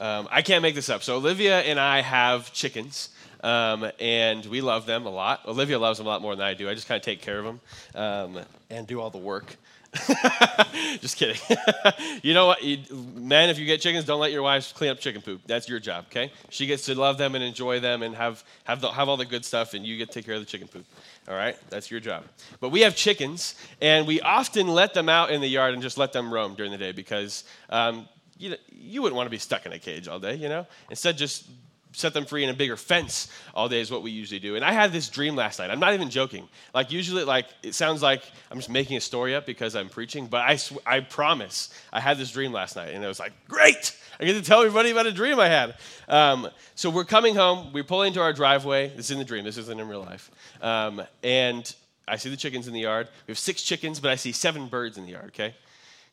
Um, I can't make this up. So Olivia and I have chickens. Um, and we love them a lot. Olivia loves them a lot more than I do. I just kind of take care of them um, and do all the work. just kidding. you know what, you, men, if you get chickens, don't let your wives clean up chicken poop. That's your job, okay? She gets to love them and enjoy them and have have, the, have all the good stuff, and you get to take care of the chicken poop. All right, that's your job. But we have chickens, and we often let them out in the yard and just let them roam during the day because um, you, you wouldn't want to be stuck in a cage all day, you know? Instead, just set them free in a bigger fence all day is what we usually do. And I had this dream last night. I'm not even joking. Like usually, like it sounds like I'm just making a story up because I'm preaching, but I, sw- I promise I had this dream last night, and it was like great. I get to tell everybody about a dream I had. Um, so we're coming home. We pull into our driveway. This is in the dream. This isn't in real life. Um, and I see the chickens in the yard. We have six chickens, but I see seven birds in the yard. Okay.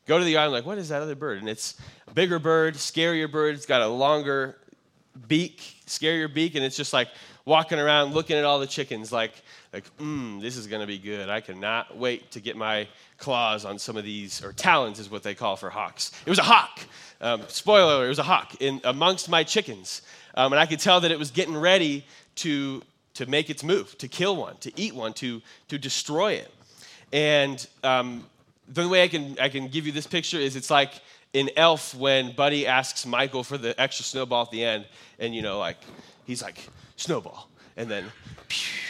Go to the. I'm like, what is that other bird? And it's a bigger bird, scarier bird. It's got a longer beak, scarier beak, and it's just like walking around looking at all the chickens like, like, mmm, this is to be good. I cannot wait to get my claws on some of these, or talons is what they call for hawks. It was a hawk. Um, spoiler alert, it was a hawk in, amongst my chickens. Um, and I could tell that it was getting ready to, to make its move, to kill one, to eat one, to, to destroy it. And um, the way I can, I can give you this picture is it's like in Elf when Buddy asks Michael for the extra snowball at the end, and you know, like he's like snowball, and then pew,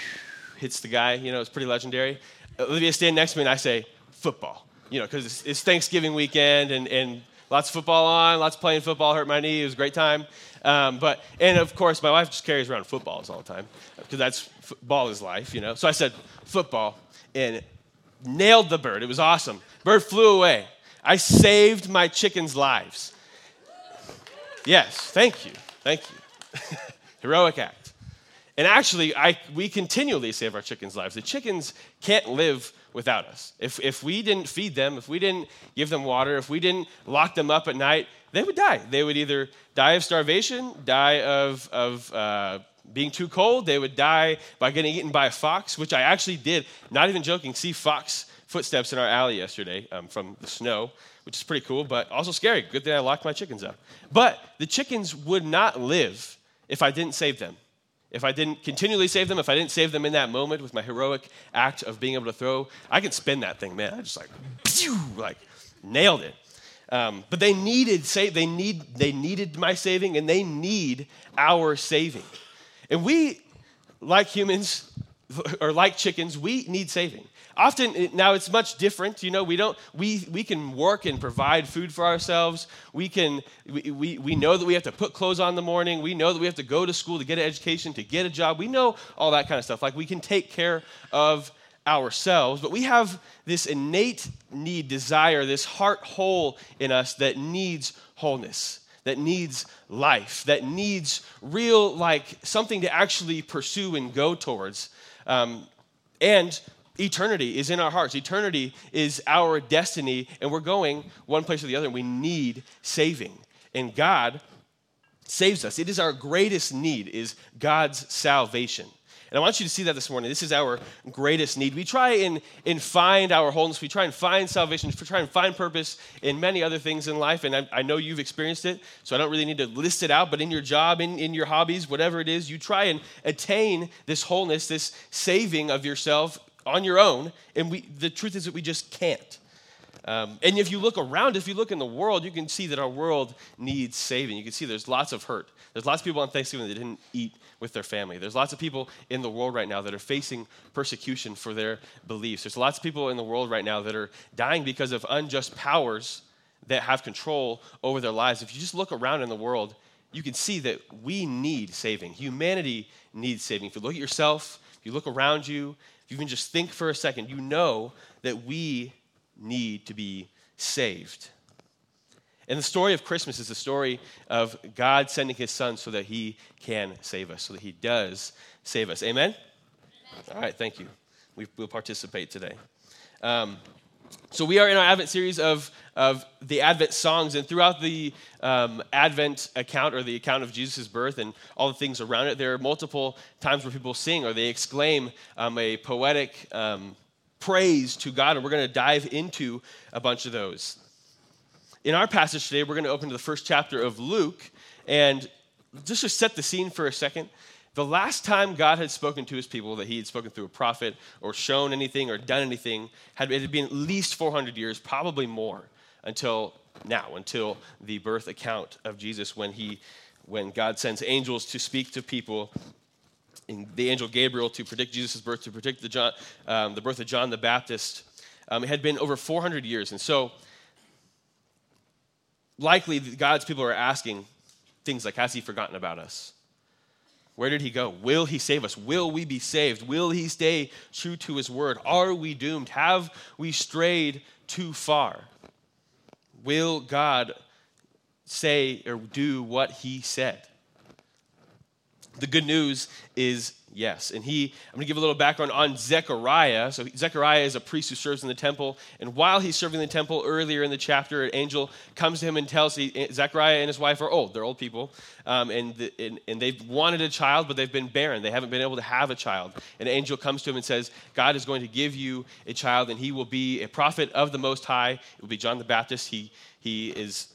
hits the guy. You know, it's pretty legendary. Olivia stand next to me, and I say football. You know, because it's, it's, Thanksgiving weekend, and, and lots of football on, lots of playing football. Hurt my knee. It was a great time. Um, but and of course, my wife just carries around footballs all the time because that's ball is life. You know. So I said football and nailed the bird. It was awesome. Bird flew away. I saved my chickens' lives. Yes, thank you. Thank you. Heroic act. And actually, I, we continually save our chickens' lives. The chickens can't live without us. If, if we didn't feed them, if we didn't give them water, if we didn't lock them up at night, they would die. They would either die of starvation, die of, of uh, being too cold, they would die by getting eaten by a fox, which I actually did, not even joking, see fox footsteps in our alley yesterday um, from the snow, which is pretty cool, but also scary. Good thing I locked my chickens up. But the chickens would not live if I didn't save them. If I didn't continually save them, if I didn't save them in that moment with my heroic act of being able to throw, I can spin that thing, man. I just like, pew, like nailed it. Um, but they needed save, they need they needed my saving, and they need our saving. And we, like humans, or like chickens, we need saving often now it's much different you know we don't we we can work and provide food for ourselves. We can we, we, we know that we have to put clothes on in the morning. We know that we have to go to school to get an education to get a job. We know all that kind of stuff. Like we can take care of ourselves but we have this innate need desire this heart hole in us that needs wholeness that needs life that needs real like something to actually pursue and go towards. Um, and eternity is in our hearts. Eternity is our destiny, and we're going one place or the other, and we need saving. And God saves us. It is our greatest need is God's salvation. And I want you to see that this morning. This is our greatest need. We try and, and find our wholeness. We try and find salvation. We try and find purpose in many other things in life. And I, I, know you've experienced it, so I don't really need to list it out. But in your job, in, in your hobbies, whatever it is, you try and attain this wholeness, this saving of yourself on your own, and we, the truth is that we just can't. Um, and if you look around, if you look in the world, you can see that our world needs saving. You can see there's lots of hurt. There's lots of people on Thanksgiving that didn't eat with their family. There's lots of people in the world right now that are facing persecution for their beliefs. There's lots of people in the world right now that are dying because of unjust powers that have control over their lives. If you just look around in the world, you can see that we need saving. Humanity needs saving. If you look at yourself, if you look around you, you can just think for a second, you know that we need to be saved. And the story of Christmas is the story of God sending his son so that he can save us, so that he does save us. Amen? Amen. All right, thank you. We, will participate today. Um, so, we are in our Advent series of, of the Advent songs, and throughout the um, Advent account or the account of Jesus' birth and all the things around it, there are multiple times where people sing or they exclaim um, a poetic um, praise to God, and we're going to dive into a bunch of those. In our passage today, we're going to open to the first chapter of Luke, And just to set the scene for a second, the last time God had spoken to his people, that he had spoken through a prophet or shown anything or done anything, had, it had been at least 400 years, probably more, until now, until the birth account of Jesus when, he, when God sends angels to speak to people the angel Gabriel to predict Jesus' birth, to predict the, John, um, the birth of John the Baptist. Um, it had been over 400 years. And so, likely, God's people are asking things like Has he forgotten about us? Where did he go? Will he save us? Will we be saved? Will he stay true to his word? Are we doomed? Have we strayed too far? Will God say or do what he said? The good news is yes. And he, I'm going to give a little background on Zechariah. So, Zechariah is a priest who serves in the temple. And while he's serving in the temple earlier in the chapter, an angel comes to him and tells he, Zechariah and his wife are old. They're old people. Um, and, the, and, and they've wanted a child, but they've been barren. They haven't been able to have a child. An angel comes to him and says, God is going to give you a child, and he will be a prophet of the Most High. It will be John the Baptist. He, he is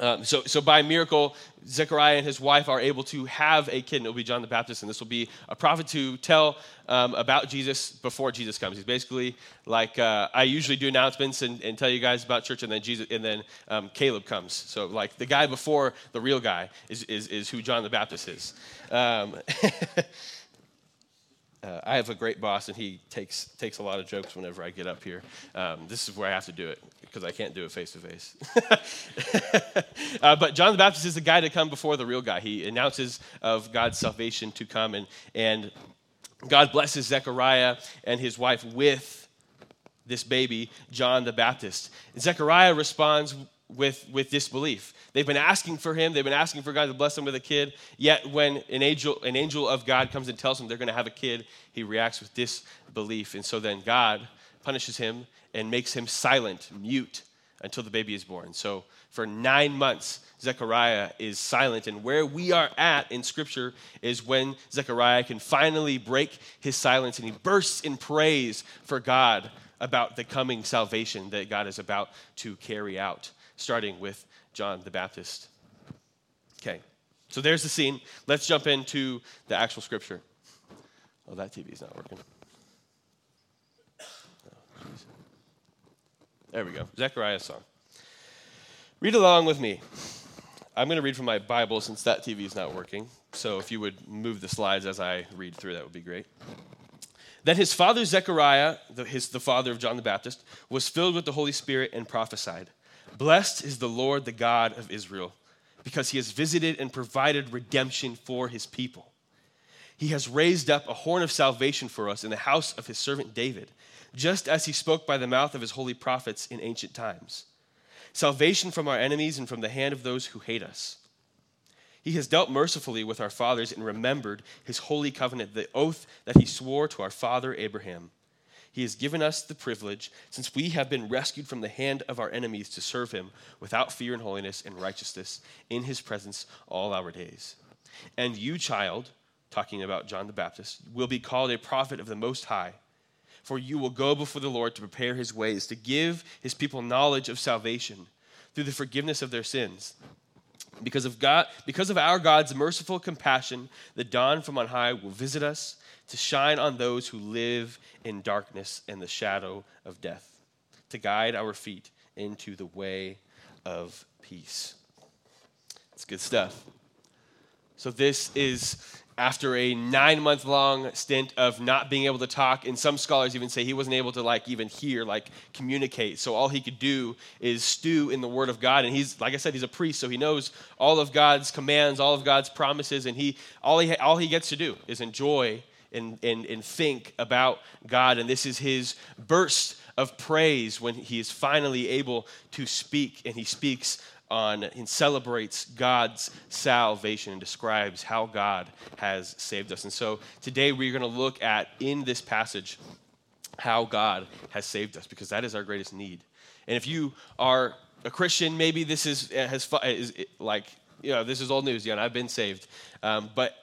um, so, so by miracle, Zechariah and his wife are able to have a kid, and it will be John the Baptist, and this will be a prophet to tell um, about Jesus before Jesus comes. He's basically like uh, I usually do announcements and, and, tell you guys about church, and then Jesus, and then um, Caleb comes. So like the guy before the real guy is is, is who John the Baptist is. Uh, I have a great boss, and he takes takes a lot of jokes whenever I get up here. Um, this is where I have to do it because I can't do it face to face. But John the Baptist is the guy to come before the real guy. He announces of God's salvation to come, and and God blesses Zechariah and his wife with this baby, John the Baptist. Zechariah responds with, with disbelief. They've been asking for him, they've been asking for God to bless them with a kid, yet when an angel, an angel of God comes and tells them they're going to have a kid, he reacts with disbelief. And so then God punishes him and makes him silent, mute, until the baby is born. So for nine months, Zechariah is silent. And where we are at in Scripture is when Zechariah can finally break his silence and he bursts in praise for God about the coming salvation that God is about to carry out starting with John the Baptist. Okay, so there's the scene. Let's jump into the actual scripture. Oh, that TV is not working. Oh, there we go. Zechariah's song. Read along with me. I'm going to read from my Bible since that TV is not working. So if you would move the slides as I read through, that would be great. Then his father Zechariah, the, his, the father of John the Baptist, was filled with the Holy Spirit and prophesied. Blessed is the Lord, the God of Israel, because he has visited and provided redemption for his people. He has raised up a horn of salvation for us in the house of his servant David, just as he spoke by the mouth of his holy prophets in ancient times. Salvation from our enemies and from the hand of those who hate us. He has dealt mercifully with our fathers and remembered his holy covenant, the oath that he swore to our father Abraham he has given us the privilege, since we have been rescued from the hand of our enemies, to serve him without fear and holiness and righteousness in his presence all our days. And you, child, talking about John the Baptist, will be called a prophet of the Most High. For you will go before the Lord to prepare his ways, to give his people knowledge of salvation through the forgiveness of their sins. Because of God, because of our God's merciful compassion, the dawn from on high will visit us to shine on those who live in darkness and the shadow of death, to guide our feet into the way of peace. It's good stuff. So, this is after a nine month long stint of not being able to talk and some scholars even say he wasn't able to like even hear like communicate so all he could do is stew in the word of god and he's like i said he's a priest so he knows all of god's commands all of god's promises and he all he all he gets to do is enjoy and, and, and think about God. And this is his burst of praise when he is finally able to speak, and he speaks on and celebrates God's salvation and describes how God has saved us. And so today we're going to look at in this passage how God has saved us because that is our greatest need. And if you are a Christian, maybe this is has is like you know this is old news. Yeah, I've been saved, um, but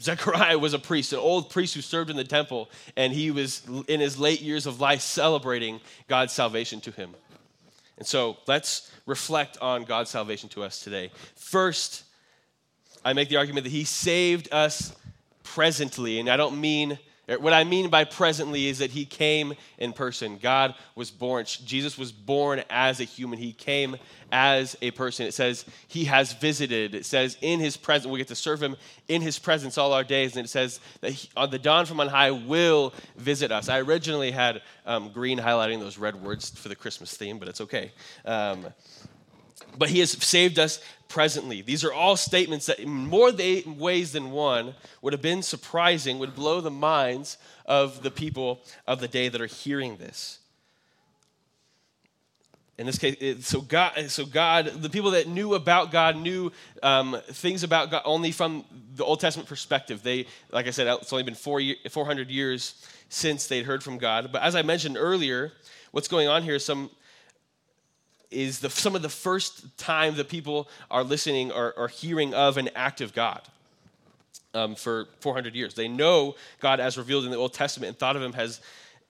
Zechariah was a priest, an old priest who served in the temple, and he was in his late years of life celebrating God's salvation to him. And so let's reflect on God's salvation to us today. First, I make the argument that he saved us presently. And I don't mean, what I mean by presently is that he came in person. God was born. Jesus was born as a human. He came as a person. It says he has visited. It says in his presence, we get to serve him in his presence all our days. And it says that he, on the dawn from on high will visit us. I originally had um, green highlighting those red words for the Christmas theme, but it's okay. Um, but he has saved us presently. These are all statements that, in more ways than one, would have been surprising, would blow the minds of the people of the day that are hearing this. In this case, so God, so God, the people that knew about God knew um, things about God only from the Old Testament perspective. They, like I said, it's only been four 400 years since they'd heard from God. But as I mentioned earlier, what's going on here is some is the, some of the first time that people are listening or, or hearing of an active God. Um, for 400 years. They know God as revealed in the Old Testament and thought of him as,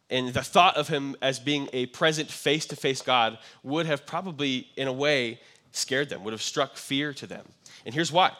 and the thought of him as being a present face to face God would have probably, in a way, scared them, would have struck fear to them. And here's why.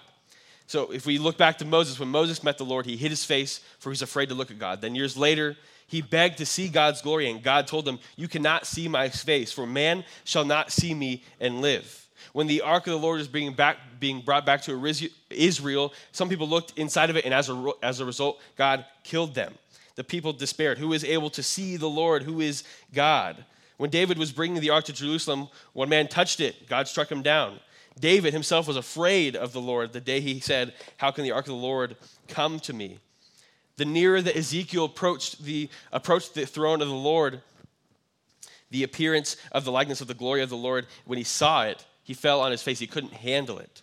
So if we look back to Moses, when Moses met the Lord, he hid his face for he was afraid to look at God. Then years later, he begged to see God's glory, and God told him, You cannot see my face, for man shall not see me and live. When the ark of the Lord is being, back, being brought back to Israel, some people looked inside of it, and as a, as a result, God killed them. The people despaired. Who is able to see the Lord? Who is God? When David was bringing the ark to Jerusalem, one man touched it. God struck him down. David himself was afraid of the Lord the day he said, How can the ark of the Lord come to me? The nearer that Ezekiel approached the, approached the throne of the Lord, the appearance of the likeness of the glory of the Lord, when he saw it, he fell on his face. He couldn't handle it.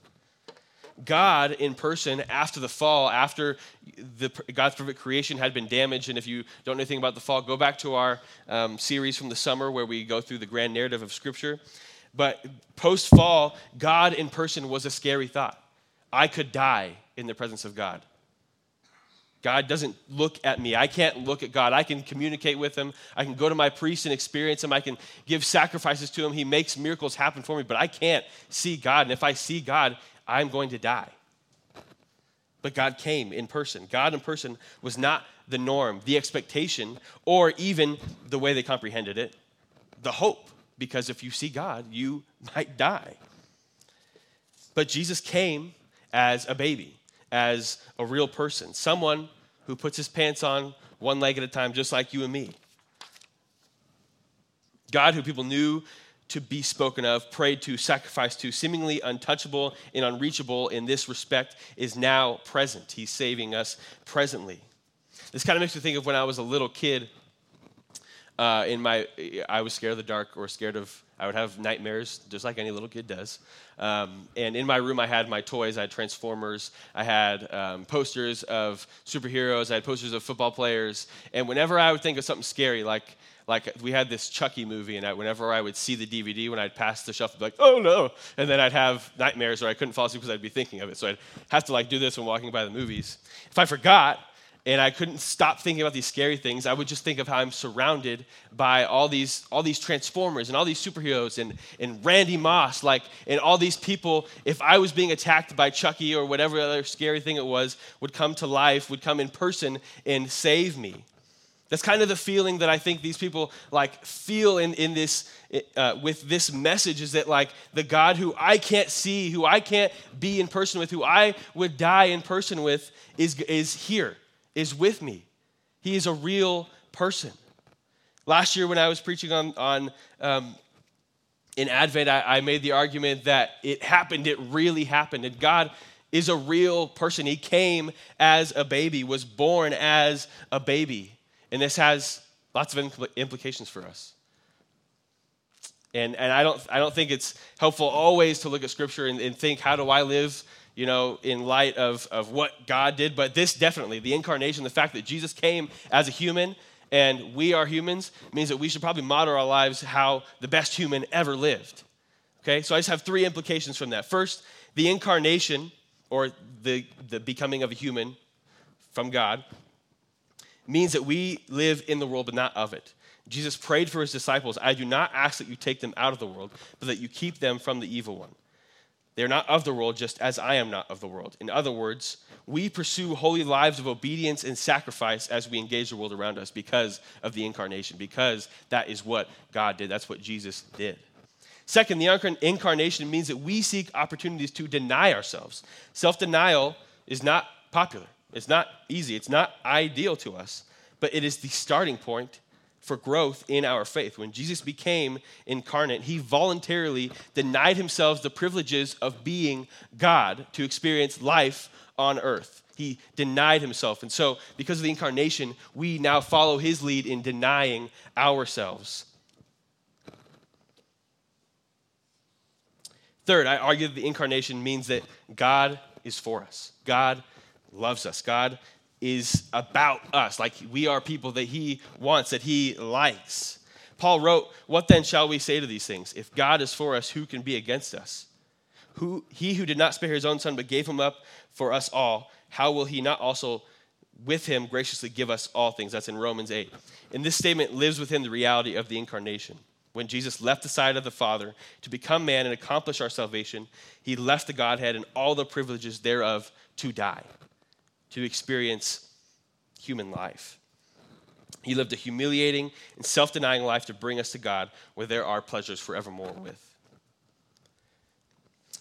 God in person after the fall, after the, God's perfect creation had been damaged. And if you don't know anything about the fall, go back to our um, series from the summer where we go through the grand narrative of Scripture. But post fall, God in person was a scary thought. I could die in the presence of God. God doesn't look at me. I can't look at God. I can communicate with him. I can go to my priest and experience him. I can give sacrifices to him. He makes miracles happen for me, but I can't see God. And if I see God, I'm going to die. But God came in person. God in person was not the norm, the expectation, or even the way they comprehended it, the hope. Because if you see God, you might die. But Jesus came as a baby as a real person, someone who puts his pants on one leg at a time, just like you and me. God, who people knew to be spoken of, prayed to, sacrificed to, seemingly untouchable and unreachable in this respect, is now present. He's saving us presently. This kind of makes me think of when I was a little kid. Uh, in my, I was scared of the dark or scared of I would have nightmares, just like any little kid does. Um, and in my room, I had my toys. I had Transformers. I had um, posters of superheroes. I had posters of football players. And whenever I would think of something scary, like like we had this Chucky movie, and I, whenever I would see the DVD, when I'd pass the shelf, I'd be like, "Oh no!" And then I'd have nightmares, or I couldn't fall asleep because I'd be thinking of it. So I'd have to like do this when walking by the movies. If I forgot, and I couldn't stop thinking about these scary things, I would just think of how I'm surrounded by all these, all these transformers and all these superheroes and, and Randy Moss, like, and all these people, if I was being attacked by Chucky or whatever other scary thing it was, would come to life, would come in person and save me. That's kind of the feeling that I think these people like feel in, in this uh, with this message is that like the God who I can't see, who I can't be in person with, who I would die in person with, is, is here is with me. He is a real person. Last year, when I was preaching on, on um, in Advent, I, I made the argument that it happened, it really happened. And God is a real person. He came as a baby, was born as a baby. And this has lots of impl- implications for us. And, and I, don't, I don't think it's helpful always to look at Scripture and, and think, how do I live you know, in light of, of what God did, but this definitely, the incarnation, the fact that Jesus came as a human and we are humans, means that we should probably model our lives how the best human ever lived. Okay, so I just have three implications from that. First, the incarnation, or the, the becoming of a human from God, means that we live in the world but not of it. Jesus prayed for his disciples I do not ask that you take them out of the world, but that you keep them from the evil one. They are not of the world, just as I am not of the world. In other words, we pursue holy lives of obedience and sacrifice as we engage the world around us because of the incarnation, because that is what God did. That's what Jesus did. Second, the incarnation means that we seek opportunities to deny ourselves. Self denial is not popular, it's not easy, it's not ideal to us, but it is the starting point for growth in our faith. When Jesus became incarnate, he voluntarily denied himself the privileges of being God to experience life on earth. He denied himself. And so, because of the incarnation, we now follow his lead in denying ourselves. Third, I argue that the incarnation means that God is for us. God loves us. God is about us. Like we are people that he wants, that he likes. Paul wrote, What then shall we say to these things? If God is for us, who can be against us? Who, he who did not spare his own son, but gave him up for us all, how will he not also with him graciously give us all things? That's in Romans 8. And this statement lives within the reality of the incarnation. When Jesus left the side of the Father to become man and accomplish our salvation, he left the Godhead and all the privileges thereof to die to experience human life. He lived a humiliating and self denying life to bring us to God, where there are pleasures forevermore with.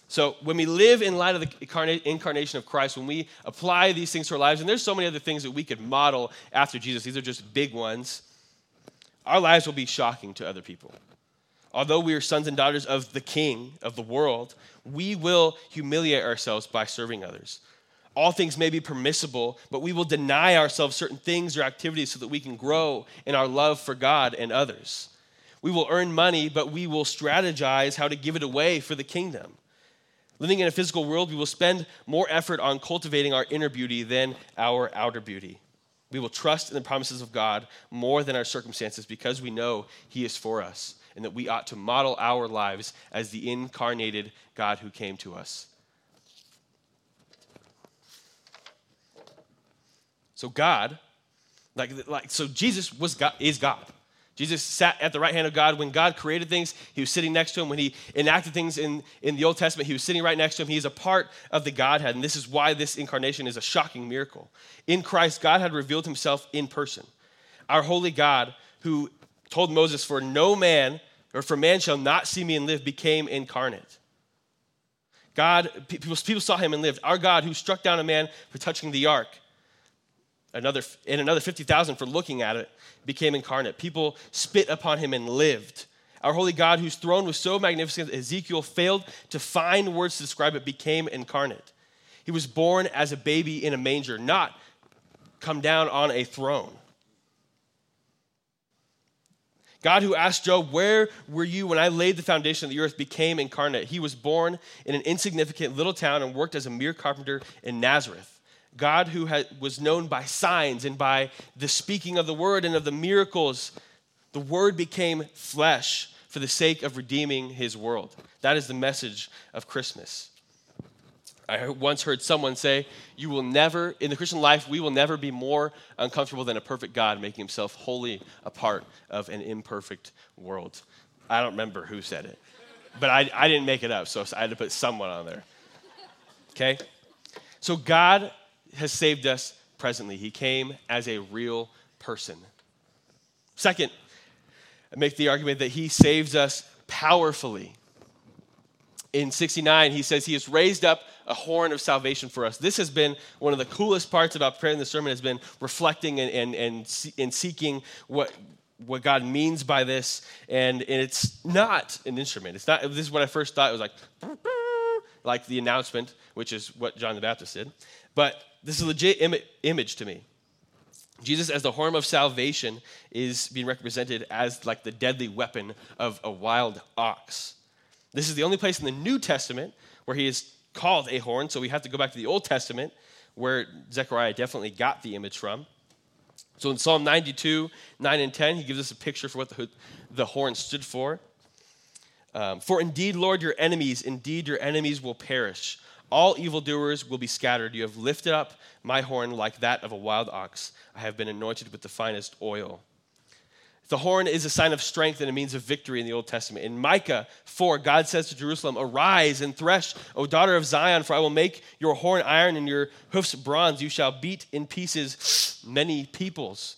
So, when we live in light of the incarnation of Christ, when we apply these things to our lives, and there's so many other things that we could model after Jesus, these are just big ones, our lives will be shocking to other people. Although we are sons and daughters of the King of the world, we will humiliate ourselves by serving others all things may be permissible, but we will deny ourselves certain things or activities so that we can grow in our love for God and others. We will earn money, but we will strategize how to give it away for the kingdom. Living in a physical world, we will spend more effort on cultivating our inner beauty than our outer beauty. We will trust in the promises of God more than our circumstances because we know He is for us and that we ought to model our lives as the incarnated God who came to us. So God, like, like so Jesus was God, is God. Jesus sat at the right hand of God. When God created things, he was sitting next to him. When he enacted things in, in the Old Testament, he was sitting right next to him. He is a part of the Godhead. And this is why this incarnation is a shocking miracle. In Christ, God had revealed himself in person. Our holy God, who told Moses, For no man, or for man shall not see me and live, became incarnate. God, people, people saw him and lived. Our God, who struck down a man for touching the ark, another, and another 50,000 for looking at it, became incarnate. People spit upon him and lived. Our holy God, whose throne was so magnificent, that Ezekiel failed to find words to describe it, became incarnate. He was born as a baby in a manger, not come down on a throne. God, who asked Job, Where were you when I laid the foundation of the earth, became incarnate. He was born in an insignificant little town and worked as a mere carpenter in Nazareth. God, who had, was known by signs and by the speaking of the word and of the miracles, the word became flesh for the sake of redeeming his world. That is the message of Christmas. I once heard someone say, You will never, in the Christian life, we will never be more uncomfortable than a perfect God making himself wholly a part of an imperfect world. I don't remember who said it, but I, I didn't make it up, so I had to put someone on there. Okay? So God has saved us presently. He came as a real person. Second, I make the argument that he saves us powerfully. In 69, he says he has raised up a horn of salvation for us. This has been one of the coolest parts about preparing the sermon has been reflecting and, and, and, and seeking what, what God means by this. And, and it's not an instrument. It's not, this is what I first thought. It was like, like the announcement, which is what John the Baptist did. But this is a legit Im- image to me. Jesus, as the horn of salvation, is being represented as like the deadly weapon of a wild ox. This is the only place in the New Testament where he is called a horn, so we have to go back to the Old Testament where Zechariah definitely got the image from. So in Psalm 92, 9 and 10, he gives us a picture for what the, the horn stood for. Um, for indeed, Lord, your enemies, indeed your enemies will perish. All evildoers will be scattered. You have lifted up my horn like that of a wild ox. I have been anointed with the finest oil. The horn is a sign of strength and a means of victory in the Old Testament. In Micah 4, God says to Jerusalem, Arise and thresh, O daughter of Zion, for I will make your horn iron and your hoofs bronze. You shall beat in pieces many peoples.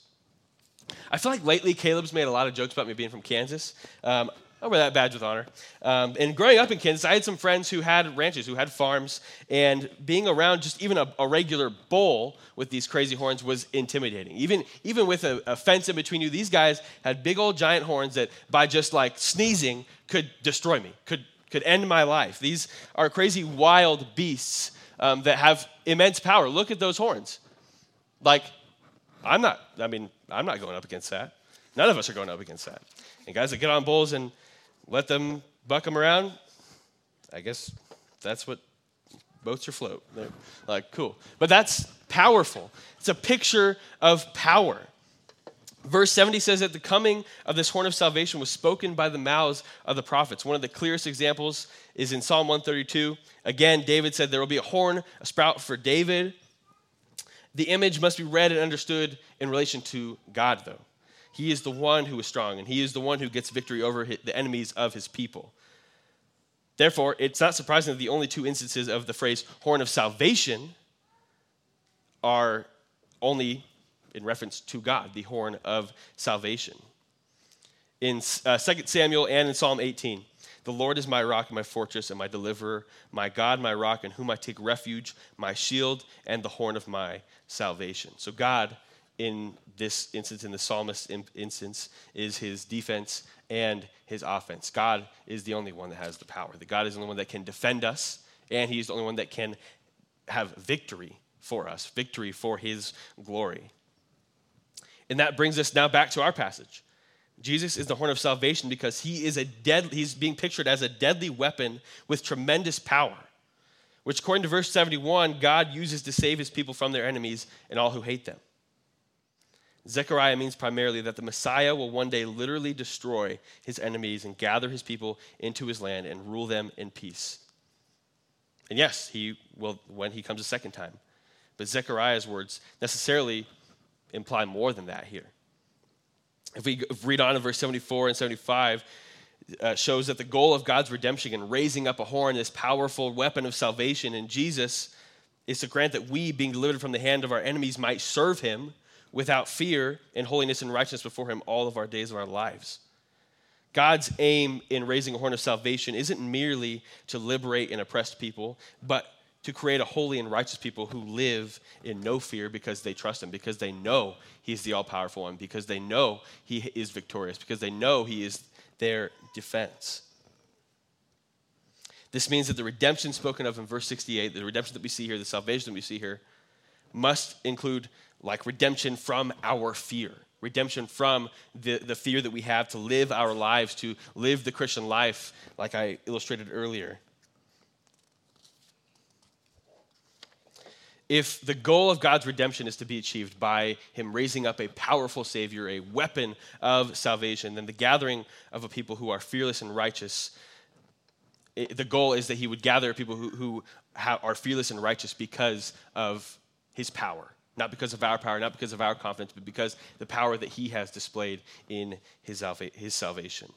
I feel like lately Caleb's made a lot of jokes about me being from Kansas. Um, I wear that badge with honor. Um, and growing up in Kansas, I had some friends who had ranches, who had farms, and being around just even a, a regular bull with these crazy horns was intimidating. Even, even with a, a, fence in between you, these guys had big old giant horns that by just like sneezing could destroy me, could, could end my life. These are crazy wild beasts um, that have immense power. Look at those horns. Like, I'm not, I mean, I'm not going up against that. None of us are going up against that. And guys that get on bulls and let them buck them around. I guess that's what boats are float. They're like, cool. But that's powerful. It's a picture of power. Verse 70 says that the coming of this horn of salvation was spoken by the mouths of the prophets. One of the clearest examples is in Psalm 132. Again, David said, There will be a horn, a sprout for David. The image must be read and understood in relation to God, though. He is the one who is strong, and he is the one who gets victory over the enemies of his people. Therefore, it's not surprising that the only two instances of the phrase horn of salvation are only in reference to God, the horn of salvation. In uh, 2 Samuel and in Psalm 18, the Lord is my rock and my fortress and my deliverer, my God, my rock, in whom I take refuge, my shield and the horn of my salvation. So, God in this instance, in the psalmist instance, is his defense and his offense. God is the only one that has the power. The God is the only one that can defend us, and he's the only one that can have victory for us, victory for his glory. And that brings us now back to our passage. Jesus is the horn of salvation because he is a dead he's being pictured as a deadly weapon with tremendous power, which according to verse 71, God uses to save his people from their enemies and all who hate them. Zechariah means primarily that the Messiah will one day literally destroy his enemies and gather his people into his land and rule them in peace. And yes, he will when he comes a second time. But Zechariah's words necessarily imply more than that here. If we read on in verse 74 and 75, uh, shows that the goal of God's redemption and raising up a horn, this powerful weapon of salvation in Jesus, is to grant that we, being delivered from the hand of our enemies, might serve him without fear in holiness and righteousness before Him all of our days of our lives. God's aim in raising a horn of salvation isn't merely to liberate an oppressed people, but to create a holy and righteous people who live in no fear because they trust Him, because they know He's the all powerful one, because they know He is victorious, because they know He is their defense. This means that the redemption spoken of in verse 68, the redemption that we see here, the salvation that we see here, must include like redemption from our fear, redemption from the, the fear that we have to live our lives, to live the Christian life, like I illustrated earlier. If the goal of God's redemption is to be achieved by Him raising up a powerful Savior, a weapon of salvation, then the gathering of a people who are fearless and righteous, it, the goal is that He would gather people who, who are fearless and righteous because of His power not because of our power, not because of our confidence, but because the power that He has displayed in His, his salvation.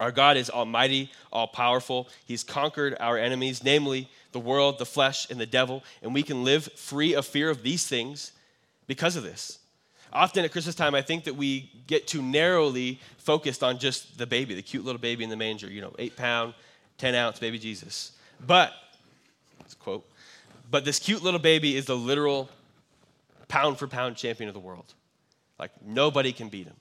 Our God is almighty, all powerful. He's conquered our enemies, namely the world, the flesh, and the devil, and we can live free of fear of these things because of this. Often at Christmas time, I think that we get too narrowly focused on just the baby, the cute little baby in the manger, you know, eight pound, 10 ounce baby Jesus. But, quote, but this cute little baby is the literal pound for pound champion of the world. Like nobody can beat him.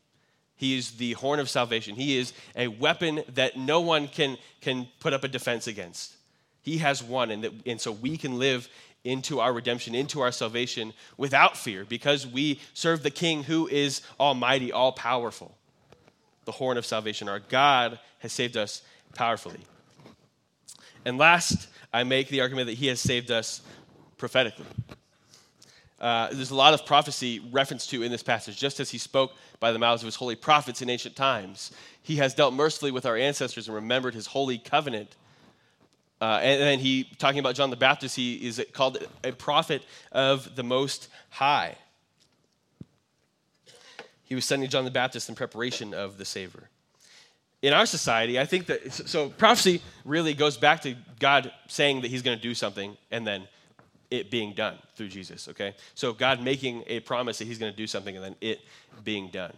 He is the horn of salvation. He is a weapon that no one can, can put up a defense against. He has won, and, that, and so we can live into our redemption, into our salvation without fear because we serve the King who is almighty, all powerful. The horn of salvation. Our God has saved us powerfully. And last, I make the argument that He has saved us prophetically. Uh, there's a lot of prophecy referenced to in this passage, just as he spoke by the mouths of his holy prophets in ancient times. He has dealt mercifully with our ancestors and remembered his holy covenant. Uh, and then he, talking about John the Baptist, he is called a prophet of the Most High. he was sending John the Baptist in preparation of the Savior. In our society, I think that, so prophecy really goes back to God saying that he's going to do something and then it being done through Jesus, okay? So God making a promise that he's going to do something and then it being done.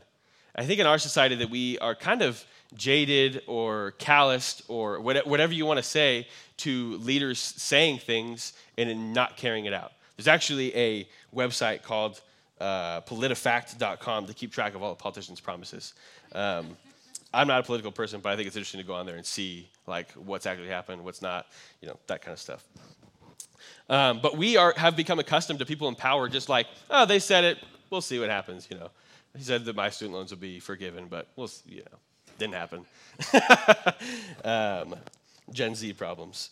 I think in our society that we are kind of jaded or calloused or whatever you want to say to leaders saying things and not carrying it out. There's actually a website called uh, politifact.com to keep track of all the politicians' promises. Um, I'm not a political person, but I think it's interesting to go on there and see like what's actually happened, what's not, you know, that kind of stuff. Um, but we are, have become accustomed to people in power just like, oh, they said it, we'll see what happens, you know. He said that my student loans will be forgiven, but we'll, see, you know, didn't happen. um, Gen Z problems.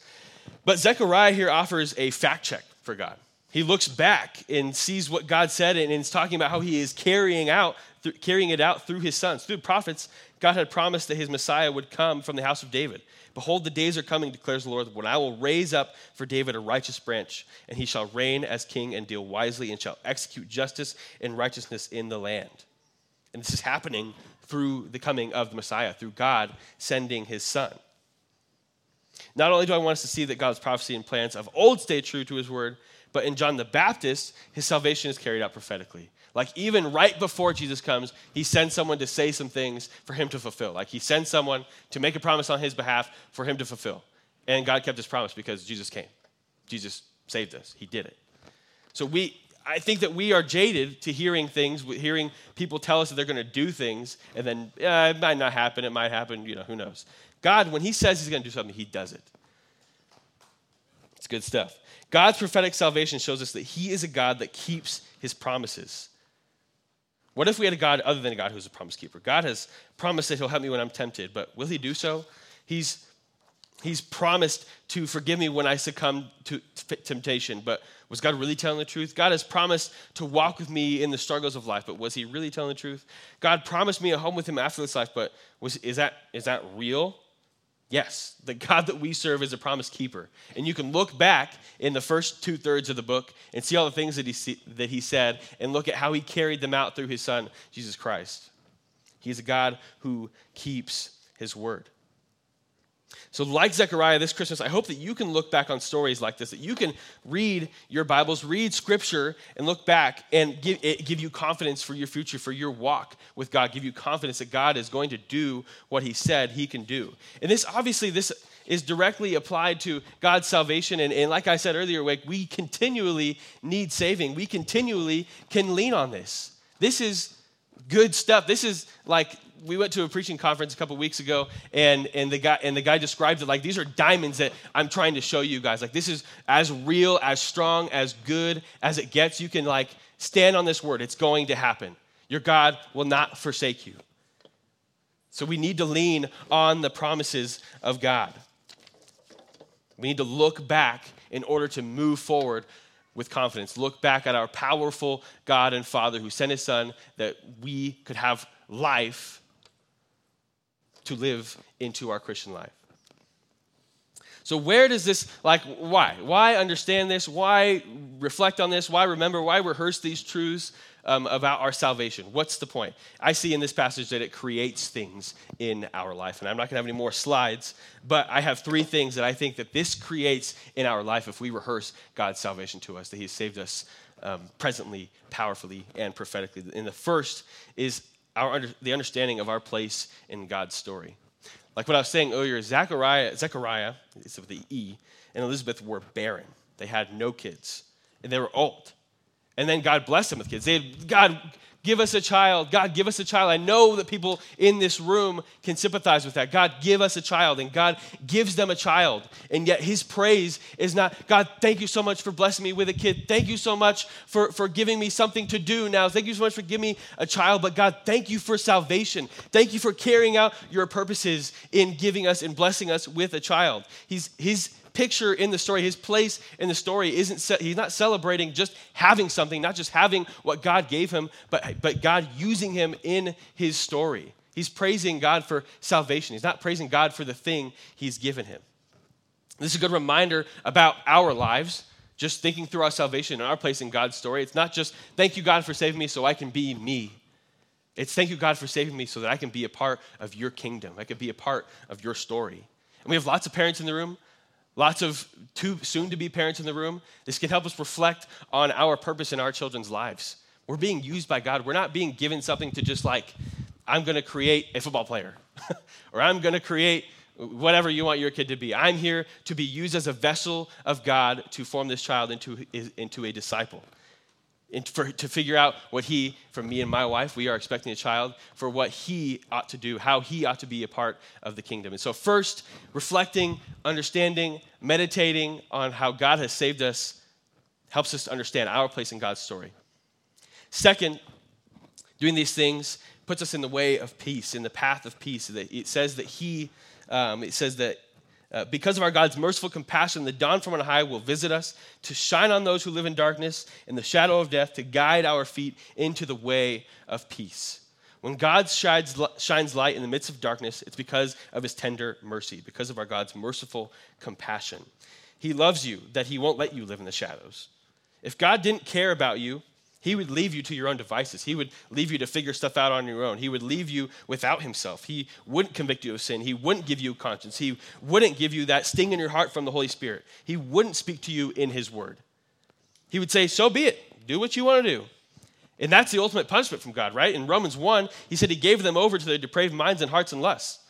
But Zechariah here offers a fact check for God. He looks back and sees what God said, and is talking about how he is carrying out, th- carrying it out through his sons, through prophets. God had promised that his Messiah would come from the house of David. Behold, the days are coming, declares the Lord, when I will raise up for David a righteous branch, and he shall reign as king and deal wisely, and shall execute justice and righteousness in the land. And this is happening through the coming of the Messiah, through God sending his son. Not only do I want us to see that God's prophecy and plans of old stay true to his word, but in John the Baptist, his salvation is carried out prophetically. Like even right before Jesus comes, he sends someone to say some things for him to fulfill. Like he sends someone to make a promise on his behalf for him to fulfill. And God kept his promise because Jesus came. Jesus saved us. He did it. So we I think that we are jaded to hearing things, hearing people tell us that they're going to do things, and then it might not happen, it might happen, you know, who knows. God, when He says He's going to do something, He does it. It's good stuff. God's prophetic salvation shows us that He is a God that keeps His promises. What if we had a God other than a God who's a promise keeper? God has promised that He'll help me when I'm tempted, but will He do so? He's, he's promised to forgive me when I succumb to temptation, but was God really telling the truth? God has promised to walk with me in the struggles of life, but was He really telling the truth? God promised me a home with Him after this life, but was, is, that, is that real? Yes, the God that we serve is a promise keeper. And you can look back in the first two thirds of the book and see all the things that he, see, that he said and look at how he carried them out through his son, Jesus Christ. He's a God who keeps his word. So, like Zechariah this Christmas, I hope that you can look back on stories like this, that you can read your Bibles, read scripture, and look back and give, give you confidence for your future, for your walk with God, give you confidence that God is going to do what He said He can do. And this, obviously, this is directly applied to God's salvation. And, and like I said earlier, like, we continually need saving, we continually can lean on this. This is good stuff. This is like we went to a preaching conference a couple weeks ago, and, and the guy and the guy described it like these are diamonds that I'm trying to show you guys. Like this is as real, as strong, as good as it gets. You can like stand on this word. It's going to happen. Your God will not forsake you. So we need to lean on the promises of God. We need to look back in order to move forward with confidence. Look back at our powerful God and Father who sent his Son that we could have life to live into our Christian life. So, where does this, like, why? Why understand this? Why reflect on this? Why remember? Why rehearse these truths um, about our salvation? What's the point? I see in this passage that it creates things in our life. And I'm not going to have any more slides, but I have three things that I think that this creates in our life if we rehearse God's salvation to us, that He saved us um, presently, powerfully, and prophetically. And the first is our the understanding of our place in God's story. Like what I was saying earlier, Zechariah, Zechariah, it's with the E, and Elizabeth were barren. They had no kids, and they were old. And then God blessed them with kids. They had, God Give us a child. God, give us a child. I know that people in this room can sympathize with that. God, give us a child. And God gives them a child. And yet his praise is not, God, thank you so much for blessing me with a kid. Thank you so much for, for giving me something to do now. Thank you so much for giving me a child. But God, thank you for salvation. Thank you for carrying out your purposes in giving us and blessing us with a child. He's, his picture in the story, his place in the story isn't, he's not celebrating just having something, not just having what God gave him, but, but God using him in his story. He's praising God for salvation. He's not praising God for the thing he's given him. This is a good reminder about our lives, just thinking through our salvation and our place in God's story. It's not just, thank you, God, for saving me so I can be me. It's thank you, God, for saving me so that I can be a part of your kingdom. I can be a part of your story. And we have lots of parents in the room, lots of too soon to be parents in the room. This can help us reflect on our purpose in our children's lives. We're being used by God. We're not being given something to just like, I'm going to create a football player, or I'm going to create whatever you want your kid to be. I'm here to be used as a vessel of God to form this child into, into a disciple and for, to figure out what he, for me and my wife, we are expecting a child, for what he ought to do, how he ought to be a part of the kingdom. And so, first, reflecting, understanding, meditating on how God has saved us helps us to understand our place in God's story. Second, doing these things puts us in the way of peace, in the path of peace. It says that he, um, it says that uh, because of our God's merciful compassion, the dawn from on high will visit us to shine on those who live in darkness in the shadow of death, to guide our feet into the way of peace. When God shines, shines light in the midst of darkness, it's because of his tender mercy, because of our God's merciful compassion. He loves you that he won't let you live in the shadows. If God didn't care about you, he would leave you to your own devices. He would leave you to figure stuff out on your own. He would leave you without himself. He wouldn't convict you of sin. He wouldn't give you conscience. He wouldn't give you that sting in your heart from the Holy Spirit. He wouldn't speak to you in his word. He would say, So be it. Do what you want to do. And that's the ultimate punishment from God, right? In Romans 1, he said he gave them over to their depraved minds and hearts and lusts.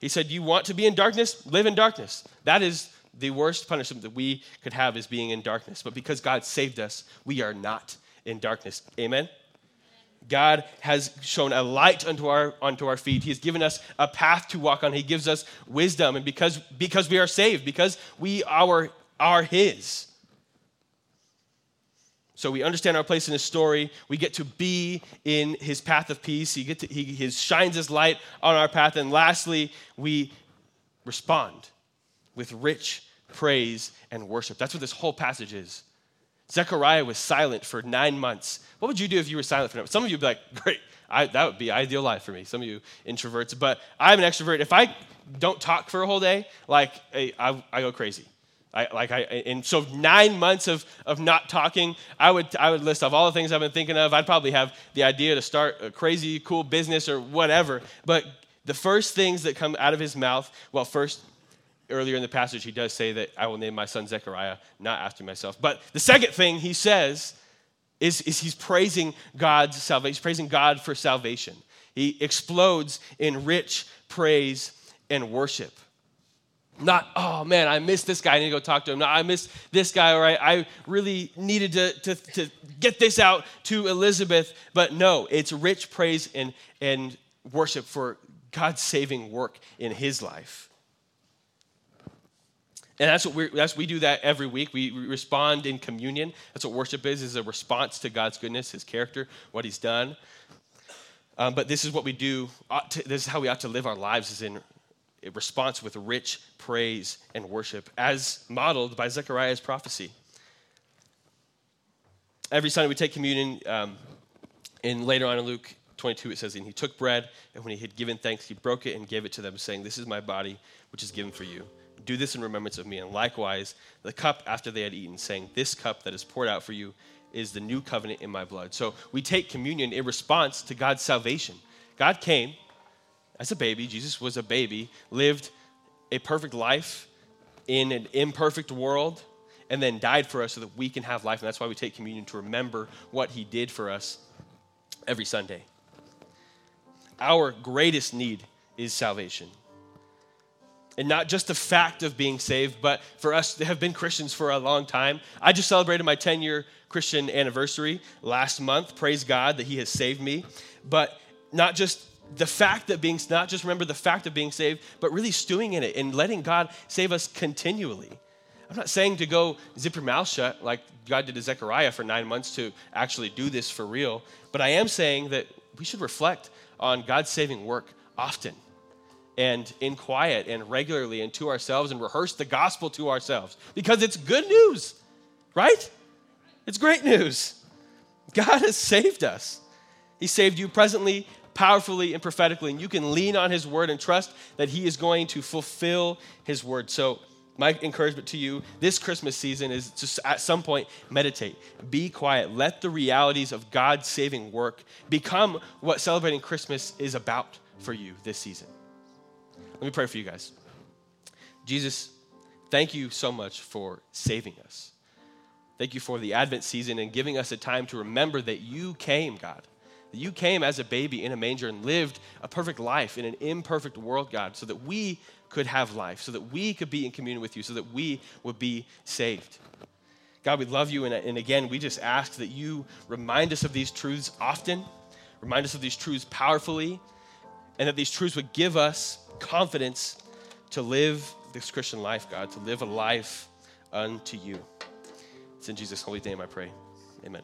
He said, You want to be in darkness? Live in darkness. That is the worst punishment that we could have is being in darkness. But because God saved us, we are not in darkness. Amen? God has shown a light unto our, unto our feet. He has given us a path to walk on. He gives us wisdom. And because, because we are saved, because we are, are His. So we understand our place in His story. We get to be in His path of peace. He, get to, he, he shines His light on our path. And lastly, we respond with rich praise and worship. That's what this whole passage is. Zechariah was silent for nine months. What would you do if you were silent for nine months? Some of you would be like, great, I, that would be ideal life for me. Some of you introverts, but I'm an extrovert. If I don't talk for a whole day, like I, I go crazy. I, like I, and so nine months of, of not talking, I would, I would list off all the things I've been thinking of. I'd probably have the idea to start a crazy, cool business or whatever. But the first things that come out of his mouth, well, first, earlier in the passage, he does say that I will name my son Zechariah, not after myself. But the second thing he says is, is he's praising God's salvation, he's praising God for salvation. He explodes in rich praise and worship. Not, oh man, I missed this guy, I need to go talk to him. No, I missed this guy, or I, I really needed to, to, to get this out to Elizabeth. But no, it's rich praise and, and worship for God's saving work in his life. And that's what we that's we do that every week. We respond in communion. That's what worship is: is a response to God's goodness, His character, what He's done. Um, but this is what we do. To, this is how we ought to live our lives: is in response with rich praise and worship, as modeled by Zechariah's prophecy. Every Sunday we take communion. Um, and later on in Luke 22, it says, "And he took bread, and when he had given thanks, he broke it and gave it to them, saying, This is my body, which is given for you." Do this in remembrance of me. And likewise, the cup after they had eaten, saying, This cup that is poured out for you is the new covenant in my blood. So we take communion in response to God's salvation. God came as a baby, Jesus was a baby, lived a perfect life in an imperfect world, and then died for us so that we can have life. And that's why we take communion to remember what he did for us every Sunday. Our greatest need is salvation and not just the fact of being saved, but for us to have been Christians for a long time. I just celebrated my 10 year Christian anniversary last month. Praise God that He has saved me. But not just the fact that being, not just remember the fact of being saved, but really stewing in it and letting God save us continually. I'm not saying to go zip your mouth shut like God did to Zechariah for nine months to actually do this for real, but I am saying that we should reflect on God's saving work often and in quiet and regularly and to ourselves and rehearse the gospel to ourselves because it's good news, right? It's great news. God has saved us. He saved you presently, powerfully, and prophetically, and you can lean on His word and trust that He is going to fulfill His word. So my encouragement to you this Christmas season is just at some point meditate, be quiet, let the realities of God's saving work become what celebrating Christmas is about for you this season. Let me pray for you guys. Jesus, thank you so much for saving us. Thank you for the Advent season and giving us a time to remember that you came, God. That you came as a baby in a manger and lived a perfect life in an imperfect world, God, so that we could have life, so that we could be in communion with you, so that we would be saved. God, we love you, and, and again, we just ask that you remind us of these truths often, remind us of these truths powerfully, and that these truths would give us confidence to live this Christian life, God, to live a life unto you. It's in Jesus' holy name I pray. Amen.